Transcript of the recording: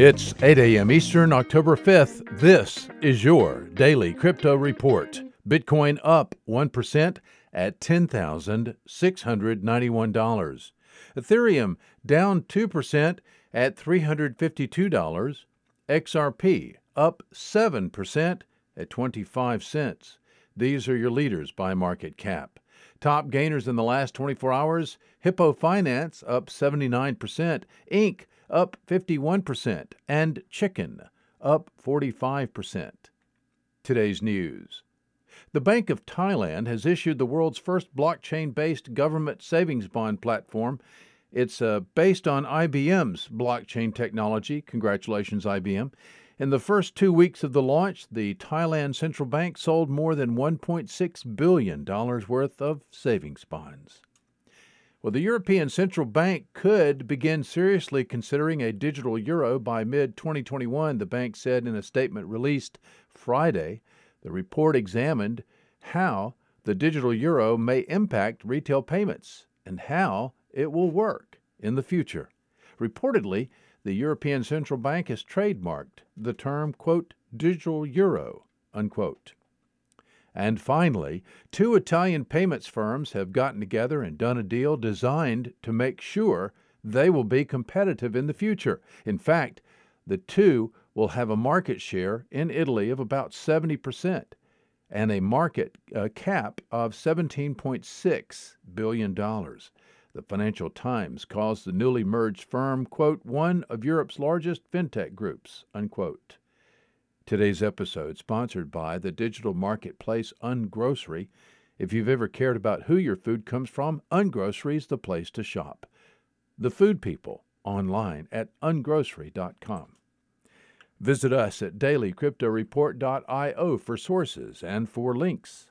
It's 8 a.m. Eastern, October 5th. This is your daily crypto report. Bitcoin up 1% at $10,691. Ethereum down 2% at $352. XRP up 7% at 25 cents. These are your leaders by market cap. Top gainers in the last 24 hours Hippo Finance up 79%, Inc up 51%, and chicken up 45%. Today's news. The Bank of Thailand has issued the world's first blockchain based government savings bond platform. It's uh, based on IBM's blockchain technology. Congratulations, IBM. In the first two weeks of the launch, the Thailand Central Bank sold more than $1.6 billion worth of savings bonds. Well, the European Central Bank could begin seriously considering a digital euro by mid 2021, the bank said in a statement released Friday. The report examined how the digital euro may impact retail payments and how it will work in the future. Reportedly, the European Central Bank has trademarked the term, quote, digital euro, unquote. And finally, two Italian payments firms have gotten together and done a deal designed to make sure they will be competitive in the future. In fact, the two will have a market share in Italy of about 70% and a market uh, cap of $17.6 billion. The Financial Times calls the newly merged firm, quote, one of Europe's largest fintech groups, unquote. Today's episode sponsored by the digital marketplace Ungrocery. If you've ever cared about who your food comes from, Ungrocery is the place to shop. The Food People online at ungrocery.com. Visit us at dailycryptoreport.io for sources and for links.